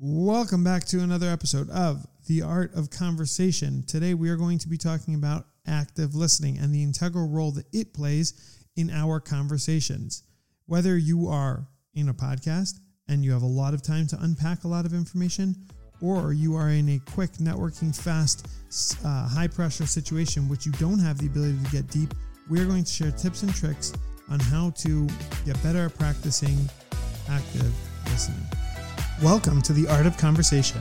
Welcome back to another episode of The Art of Conversation. Today we are going to be talking about active listening and the integral role that it plays in our conversations. Whether you are in a podcast and you have a lot of time to unpack a lot of information, or you are in a quick networking, fast, uh, high pressure situation which you don't have the ability to get deep, we are going to share tips and tricks on how to get better at practicing active listening. Welcome to the Art of Conversation.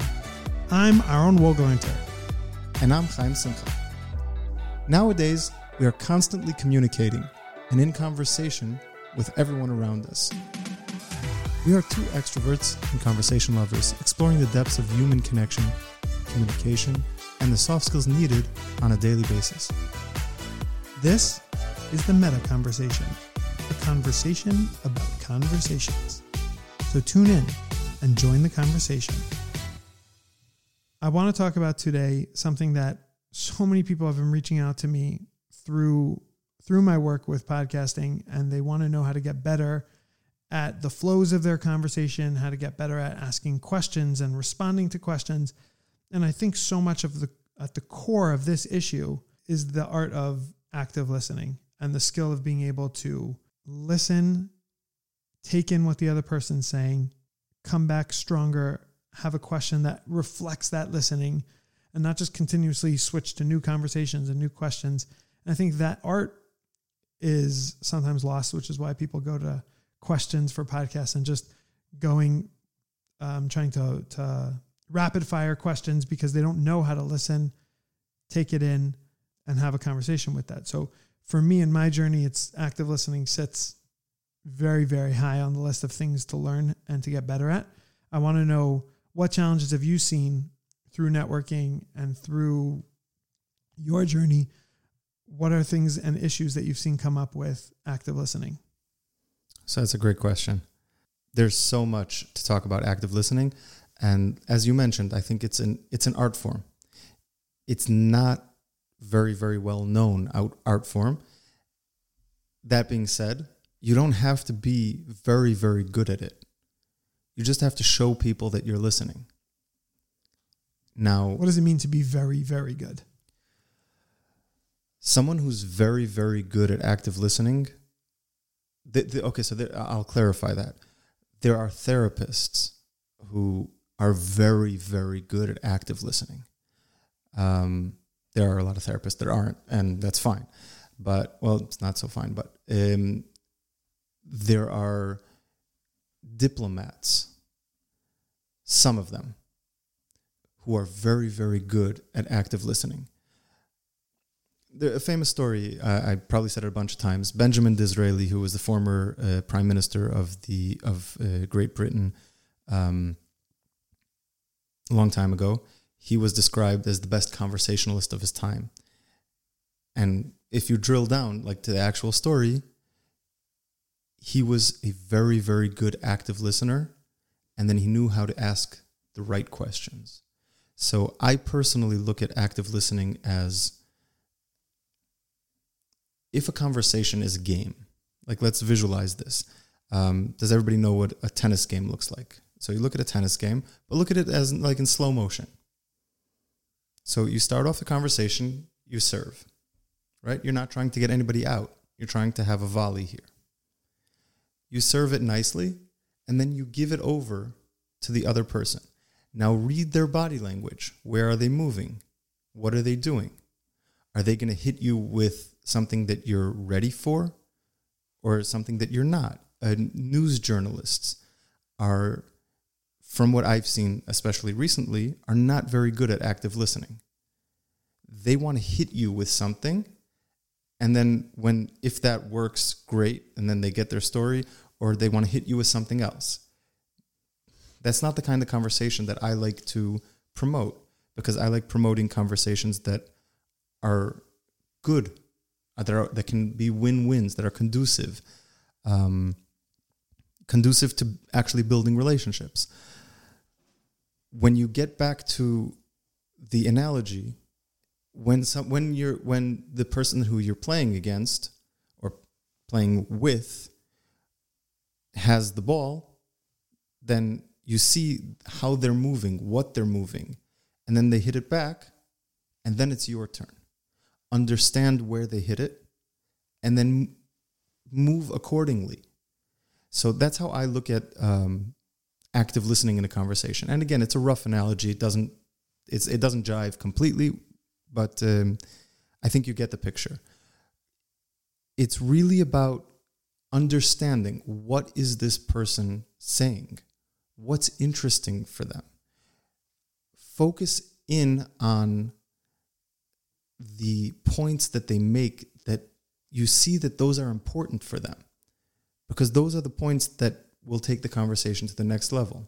I'm Ahron Wohlgelernter. And I'm Chaim Simcha. Nowadays, we are constantly communicating and in conversation with everyone around us. We are two extroverts and conversation lovers exploring the depths of human connection, communication, and the soft skills needed on a daily basis. This is the Meta Conversation, a conversation about conversations. So tune in and join the conversation. I want to talk about today something that so many people have been reaching out to me through through my work with podcasting and they want to know how to get better at the flows of their conversation, how to get better at asking questions and responding to questions. And I think so much of the at the core of this issue is the art of active listening and the skill of being able to listen, take in what the other person's saying, come back stronger, have a question that reflects that listening, and not just continuously switch to new conversations and new questions. And I think that art is sometimes lost, which is why people go to questions for podcasts and just going, um, trying to, to rapid fire questions because they don't know how to listen, take it in, and have a conversation with that. So for me in my journey, it's active listening sits very, very high on the list of things to learn and to get better at. I want to know what challenges have you seen through networking and through your journey? What are things and issues that you've seen come up with active listening? So that's a great question. There's so much to talk about active listening. And as you mentioned, I think it's an it's an art form. It's not very, very well known out art form. That being said, you don't have to be very, very good at it. You just have to show people that you're listening. Now, what does it mean to be very, very good? Someone who's very, very good at active listening. Okay, so there, I'll clarify that. There are therapists who are very, very good at active listening. Um, there are a lot of therapists that aren't, and that's fine. But well, it's not so fine. But um, there are diplomats, some of them, who are very, very good at active listening. The, a famous story, I, I probably said it a bunch of times. Benjamin Disraeli, who was the former uh, prime minister of the of uh, Great Britain, um, a long time ago, he was described as the best conversationalist of his time. And if you drill down, like to the actual story, he was a very, very good active listener, and then he knew how to ask the right questions. So I personally look at active listening as if a conversation is a game, like let's visualize this. Um, does everybody know what a tennis game looks like? So you look at a tennis game, but look at it as like in slow motion. So you start off the conversation, you serve, right? You're not trying to get anybody out. You're trying to have a volley here you serve it nicely, and then you give it over to the other person. Now read their body language. Where are they moving? What are they doing? Are they going to hit you with something that you're ready for or something that you're not? Uh, news journalists are, from what I've seen, especially recently, are not very good at active listening. They want to hit you with something and then when if that works great. And then they get their story or they want to hit you with something else. That's not the kind of conversation that i like to promote because i like promoting conversations that are good uh, that, are, that can be win-wins that are conducive um, conducive to actually building relationships. When you get back to the analogy when some when you're when the person who you're playing against or playing with has the ball, then you see how they're moving, what they're moving, and then they hit it back, and then it's your turn. Understand where they hit it, and then move accordingly. So that's how I look at um, active listening in a conversation. And again, it's a rough analogy. It doesn't it's it doesn't jive completely, but um, I think you get the picture. It's really about understanding what is this person saying, what's interesting for them. Focus in on the points that they make that you see that those are important for them because those are the points that will take the conversation to the next level.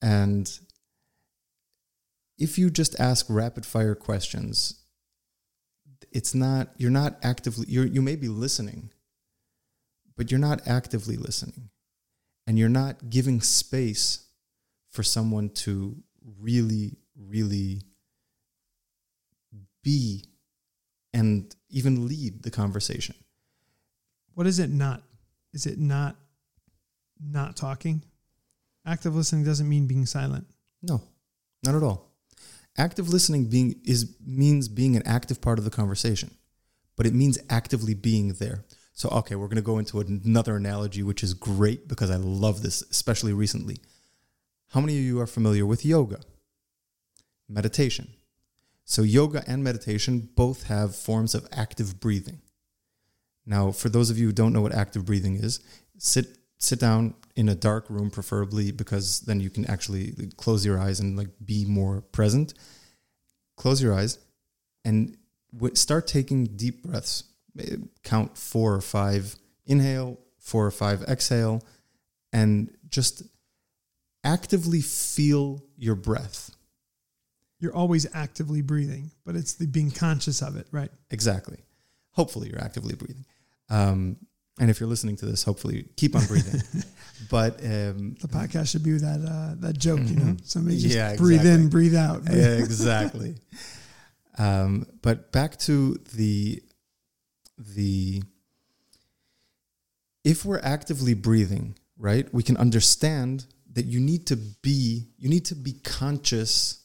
And if you just ask rapid fire questions, it's not, you're not actively, you're, you may be listening, but you're not actively listening. And you're not giving space for someone to really, really be and even lead the conversation. What is it not? Is it not not talking? Active listening doesn't mean being silent. No, not at all. Active listening being is means being an active part of the conversation, but it means actively being there. So, okay, we're going to go into another analogy, which is great because I love this, especially recently. How many of you are familiar with yoga? Meditation. So, yoga and meditation both have forms of active breathing. Now, for those of you who don't know what active breathing is, sit sit down in a dark room, preferably, because then you can actually close your eyes and like be more present. Close your eyes and start taking deep breaths. Count four or five inhale, four or five exhale, and just actively feel your breath. You're always actively breathing, but it's the being conscious of it, right? Exactly. Hopefully, you're actively breathing. Um, and if you're listening to this, hopefully keep on breathing. but um, the podcast should be that uh, that joke, you know, mm-hmm. somebody just yeah, breathe exactly. in, breathe out. Yeah, exactly. um, but back to the the if we're actively breathing, right, we can understand that you need to be you need to be conscious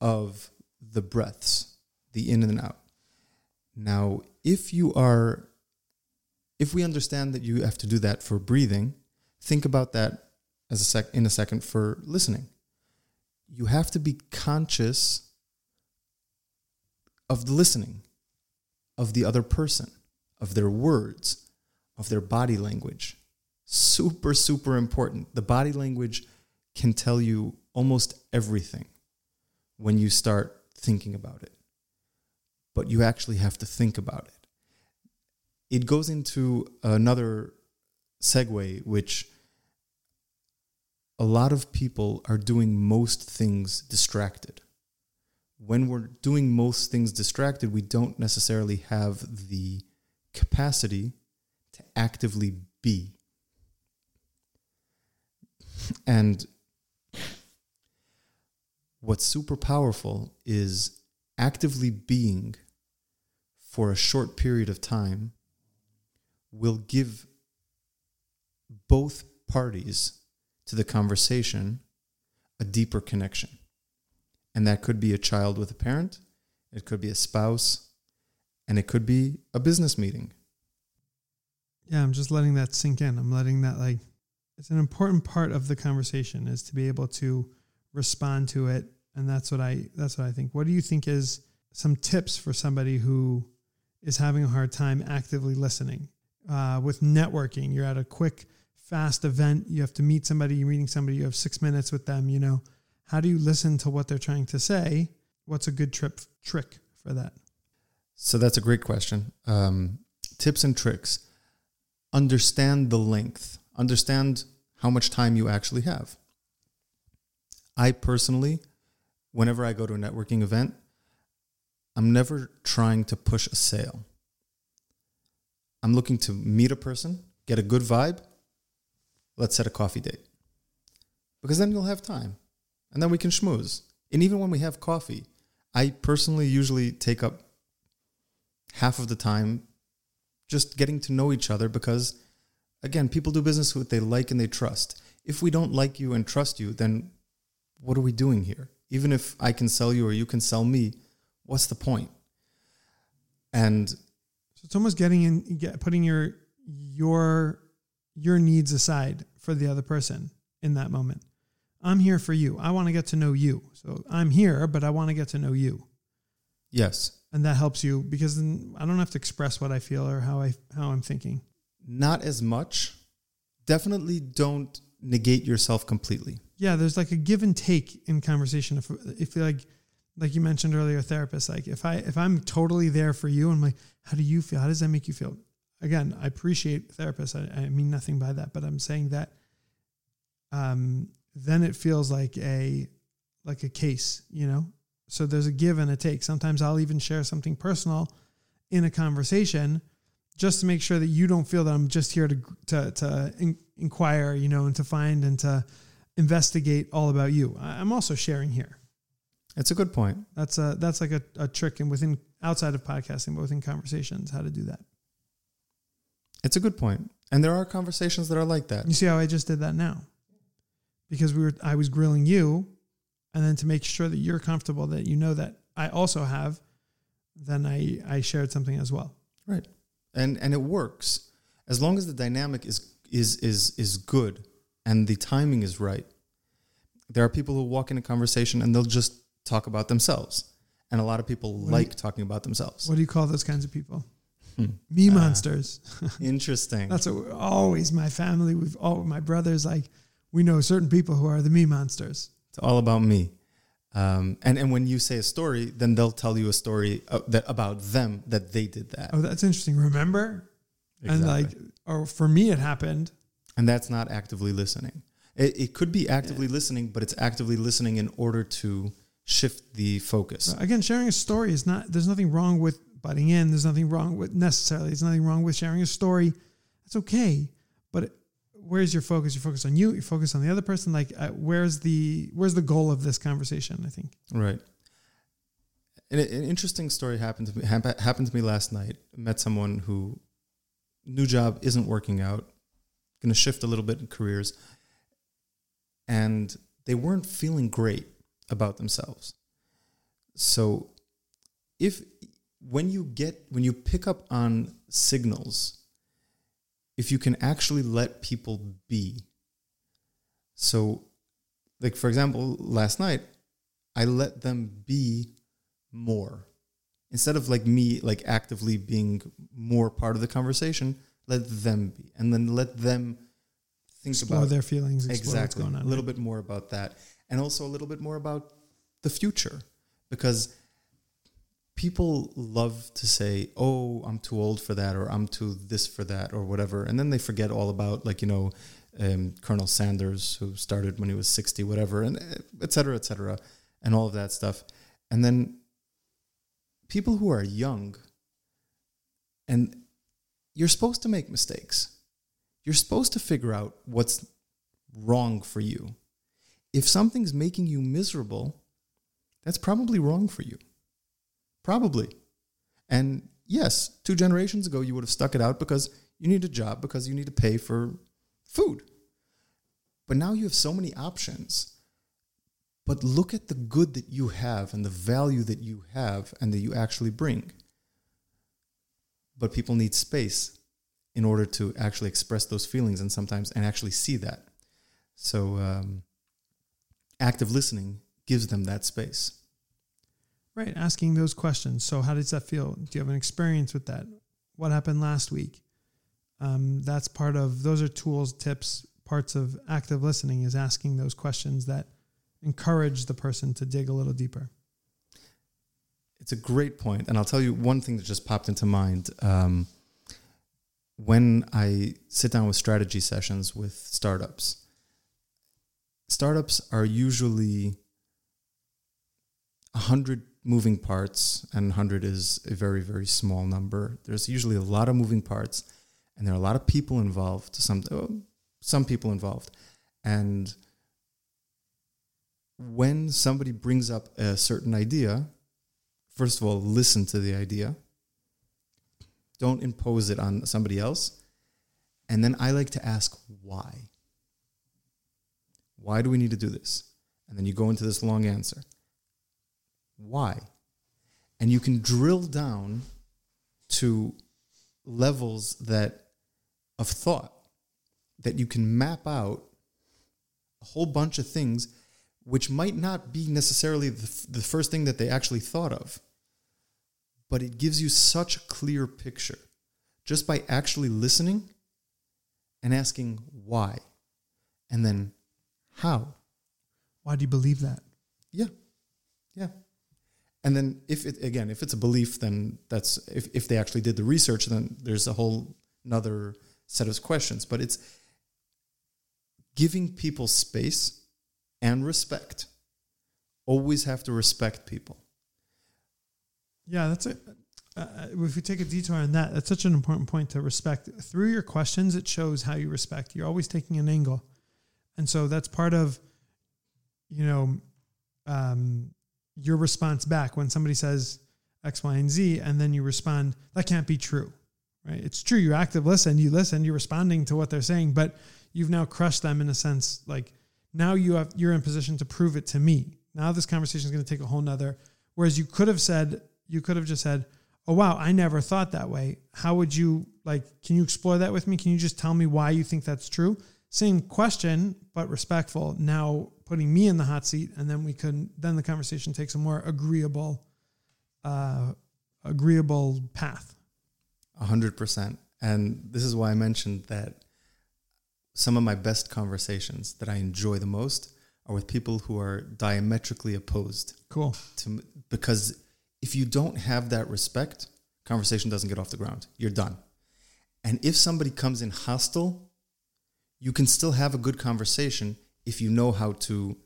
of the breaths, the in and out. Now, if you are if we understand that you have to do that for breathing, think about that as a sec in a second for listening. You have to be conscious of the listening, of the other person, of their words, of their body language. Super, super important. The body language can tell you almost everything when you start thinking about it. But you actually have to think about it it goes into another segue, which a lot of people are doing most things distracted. When we're doing most things distracted, we don't necessarily have the capacity to actively be. And what's super powerful is actively being for a short period of time will give both parties to the conversation a deeper connection. And that could be a child with a parent, it could be a spouse, and it could be a business meeting. Yeah, I'm just letting that sink in. I'm letting that like it's an important part of the conversation is to be able to respond to it and that's what I that's what I think. What do you think is some tips for somebody who is having a hard time actively listening? Uh, with networking. You're at a quick, fast event. You have to meet somebody. You're meeting somebody. You have six minutes with them. You know, how do you listen to what they're trying to say? What's a good trip trick for that? So that's a great question. Um, tips and tricks. Understand the length. Understand how much time you actually have. I personally, whenever I go to a networking event, I'm never trying to push a sale. I'm looking to meet a person, get a good vibe. Let's set a coffee date. Because then you'll have time. And then we can schmooze. And even when we have coffee, I personally usually take up half of the time just getting to know each other because, again, people do business with they like and they trust. if we don't like you and trust you, then what are we doing here? Even if I can sell you or you can sell me, what's the point? And So it's almost getting in, get, putting your your your needs aside for the other person in that moment. I'm here for you. I want to get to know you. So I'm here, but I want to get to know you, yes, and that helps you because then I don't have to express what I feel or how I how I'm thinking. not as much. Definitely don't negate yourself completely. Yeah, there's like a give and take in conversation. If if like like you mentioned earlier, therapist, like if I if I'm totally there for you, I'm like, how do you feel? How does that make you feel? Again, I appreciate therapists. I, I mean nothing by that, but I'm saying that um, then it feels like a like a case, you know. So there's a give and a take. Sometimes I'll even share something personal in a conversation just to make sure that you don't feel that I'm just here to to to in, inquire, you know, and to find and to investigate all about you. I'm also sharing here. It's a good point. That's a that's like a, a trick and within outside of podcasting, but within conversations, how to do that. It's a good point. And there are conversations that are like that. You see how I just did that now? Because we were I was grilling you, and then to make sure that you're comfortable that you know that I also have, then I I shared something as well. Right. And and it works. As long as the dynamic is is is is good and the timing is right. There are people who walk in a conversation and they'll just talk about themselves. And a lot of people you- like talking about themselves. What do you call those kinds of people? Hmm. Me Uh, monsters. Interesting. That's what always my family. We've all my brothers like we know certain people who are the me monsters. It's all about me. Um, and and when you say a story, then they'll tell you a story uh, that about them that they did that. Oh, that's interesting. Remember, and like, or for me, it happened. and that's not actively listening. It, it could be actively listening, but it's actively listening in order to shift the focus. Again, sharing a story is not. There's nothing wrong with butting in. There's nothing wrong with necessarily. There's nothing wrong with sharing a story. That's okay. But where's your focus? Your focus on you. Your focus on the other person. Like, uh, where's the where's the goal of this conversation? I think. Right. And an interesting story happened to me happened to me last night. Met someone who new job isn't working out, going to shift a little bit in careers, and they weren't feeling great about themselves. So, if when you get when you pick up on signals, if you can actually let people be. So, like for example, last night I let them be more. Instead of like me like actively being more part of the conversation, let them be. And then let them think Explore about their feelings. Exactly what's going on. a little bit more about that. And also a little bit more about the future. Because people love to say, Oh, I'm too old for that, or I'm too this for that, or whatever. And then they forget all about like, you know, um, Colonel Sanders, who started when he was 60, whatever, and uh, et cetera, et cetera, and all of that stuff. And then people who are young, and you're supposed to make mistakes. You're supposed to figure out what's wrong for you. If something's making you miserable, that's probably wrong for you. Probably. And yes, two generations ago, you would have stuck it out because you need a job, because you need to pay for food. But now you have so many options. But look at the good that you have and the value that you have and that you actually bring. But people need space in order to actually express those feelings and sometimes and actually see that. So um, active listening gives them that space. Right, asking those questions. So, how does that feel? Do you have an experience with that? What happened last week? Um, that's part of those are tools, tips, parts of active listening is asking those questions that encourage the person to dig a little deeper. It's a great point, and I'll tell you one thing that just popped into mind. Um, when I sit down with strategy sessions with startups, startups are usually a hundred moving parts, and hundred is a very very small number. There's usually a lot of moving parts, and there are a lot of people involved. Some some people involved, and when somebody brings up a certain idea, first of all, listen to the idea. Don't impose it on somebody else. And then I like to ask why. Why do we need to do this? And then you go into this long answer. Why? And you can drill down to levels that of thought that you can map out a whole bunch of things which might not be necessarily the, f- the first thing that they actually thought of but it gives you such a clear picture just by actually listening and asking why and then how Why do you believe that? yeah yeah and then if it again if it's a belief then that's if, if they actually did the research then there's a whole another set of questions but it's giving people space and respect always have to respect people Yeah, that's it. Uh, if we take a detour on that, that's such an important point to respect. Through your questions, it shows how you respect. You're always taking an angle, and so that's part of, you know, um, your response back when somebody says X, Y, and Z, and then you respond. That can't be true, right? It's true. You active listen. You listen. You're responding to what they're saying, but you've now crushed them in a sense. Like now you have you're in position to prove it to me. Now this conversation is going to take a whole nother. Whereas you could have said, you could have just said, "Oh wow, I never thought that way." How would you like? Can you explore that with me? Can you just tell me why you think that's true? Same question, but respectful. Now putting me in the hot seat, and then we can then the conversation takes a more agreeable, uh, agreeable path. A hundred percent. And this is why I mentioned that some of my best conversations that I enjoy the most are with people who are diametrically opposed Cool. to because if you don't have that respect, conversation doesn't get off the ground. You're done. And if somebody comes in hostile, you can still have a good conversation if you know how to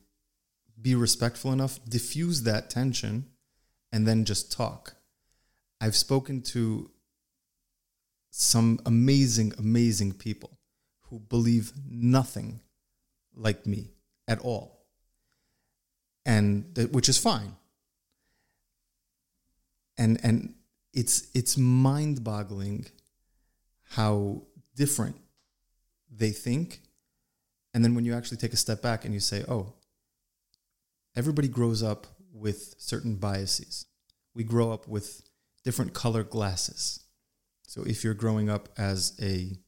be respectful enough, diffuse that tension, and then just talk. I've spoken to some amazing, amazing people who believe nothing like me at all, and th- which is fine. And and it's it's mind-boggling how different they think, and then when you actually take a step back and you say, "Oh, everybody grows up with certain biases. We grow up with different color glasses." So if you're growing up as a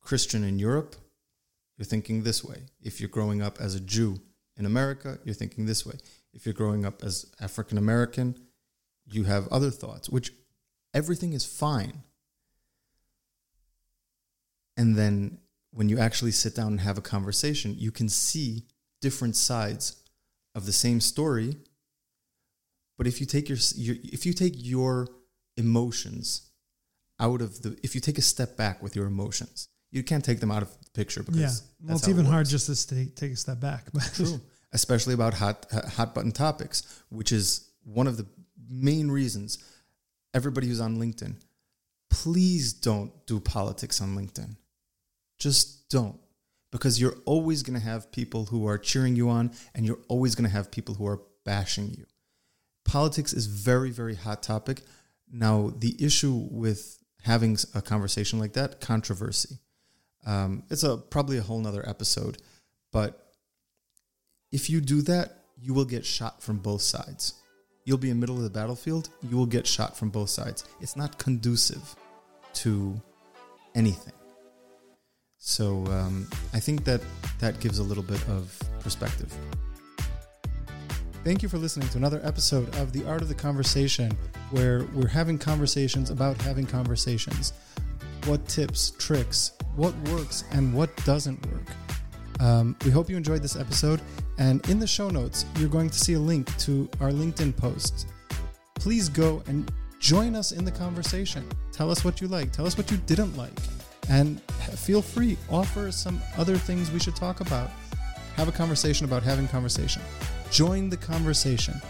Christian in Europe, you're thinking this way. If you're growing up as a Jew in America, you're thinking this way. If you're growing up as African American, you have other thoughts, which everything is fine. And then when you actually sit down and have a conversation, you can see different sides of the same story. But if you take your, your if you take your emotions out of the if you take a step back with your emotions, you can't take them out of the picture because yeah. Well, it's how it even hard just to stay, take a step back. But True. Especially about hot hot button topics, which is one of the main reasons everybody who's on LinkedIn, please don't do politics on LinkedIn. Just don't. Because you're always going to have people who are cheering you on and you're always going to have people who are bashing you. Politics is very very hot topic. Now, the issue with having a conversation like that, controversy. Um, it's a probably a whole nother episode, but if you do that, you will get shot from both sides. You'll be in the middle of the battlefield, you will get shot from both sides. It's not conducive to anything. So um, I think that that gives a little bit of perspective. Thank you for listening to another episode of The Art of the Conversation, where we're having conversations about having conversations. What tips, tricks, what works, and what doesn't work. Um, we hope you enjoyed this episode. And in the show notes, you're going to see a link to our LinkedIn post. Please go and join us in the conversation. Tell us what you like, tell us what you didn't like, and feel free, offer some other things we should talk about. Have a conversation about having conversation. Join the conversation.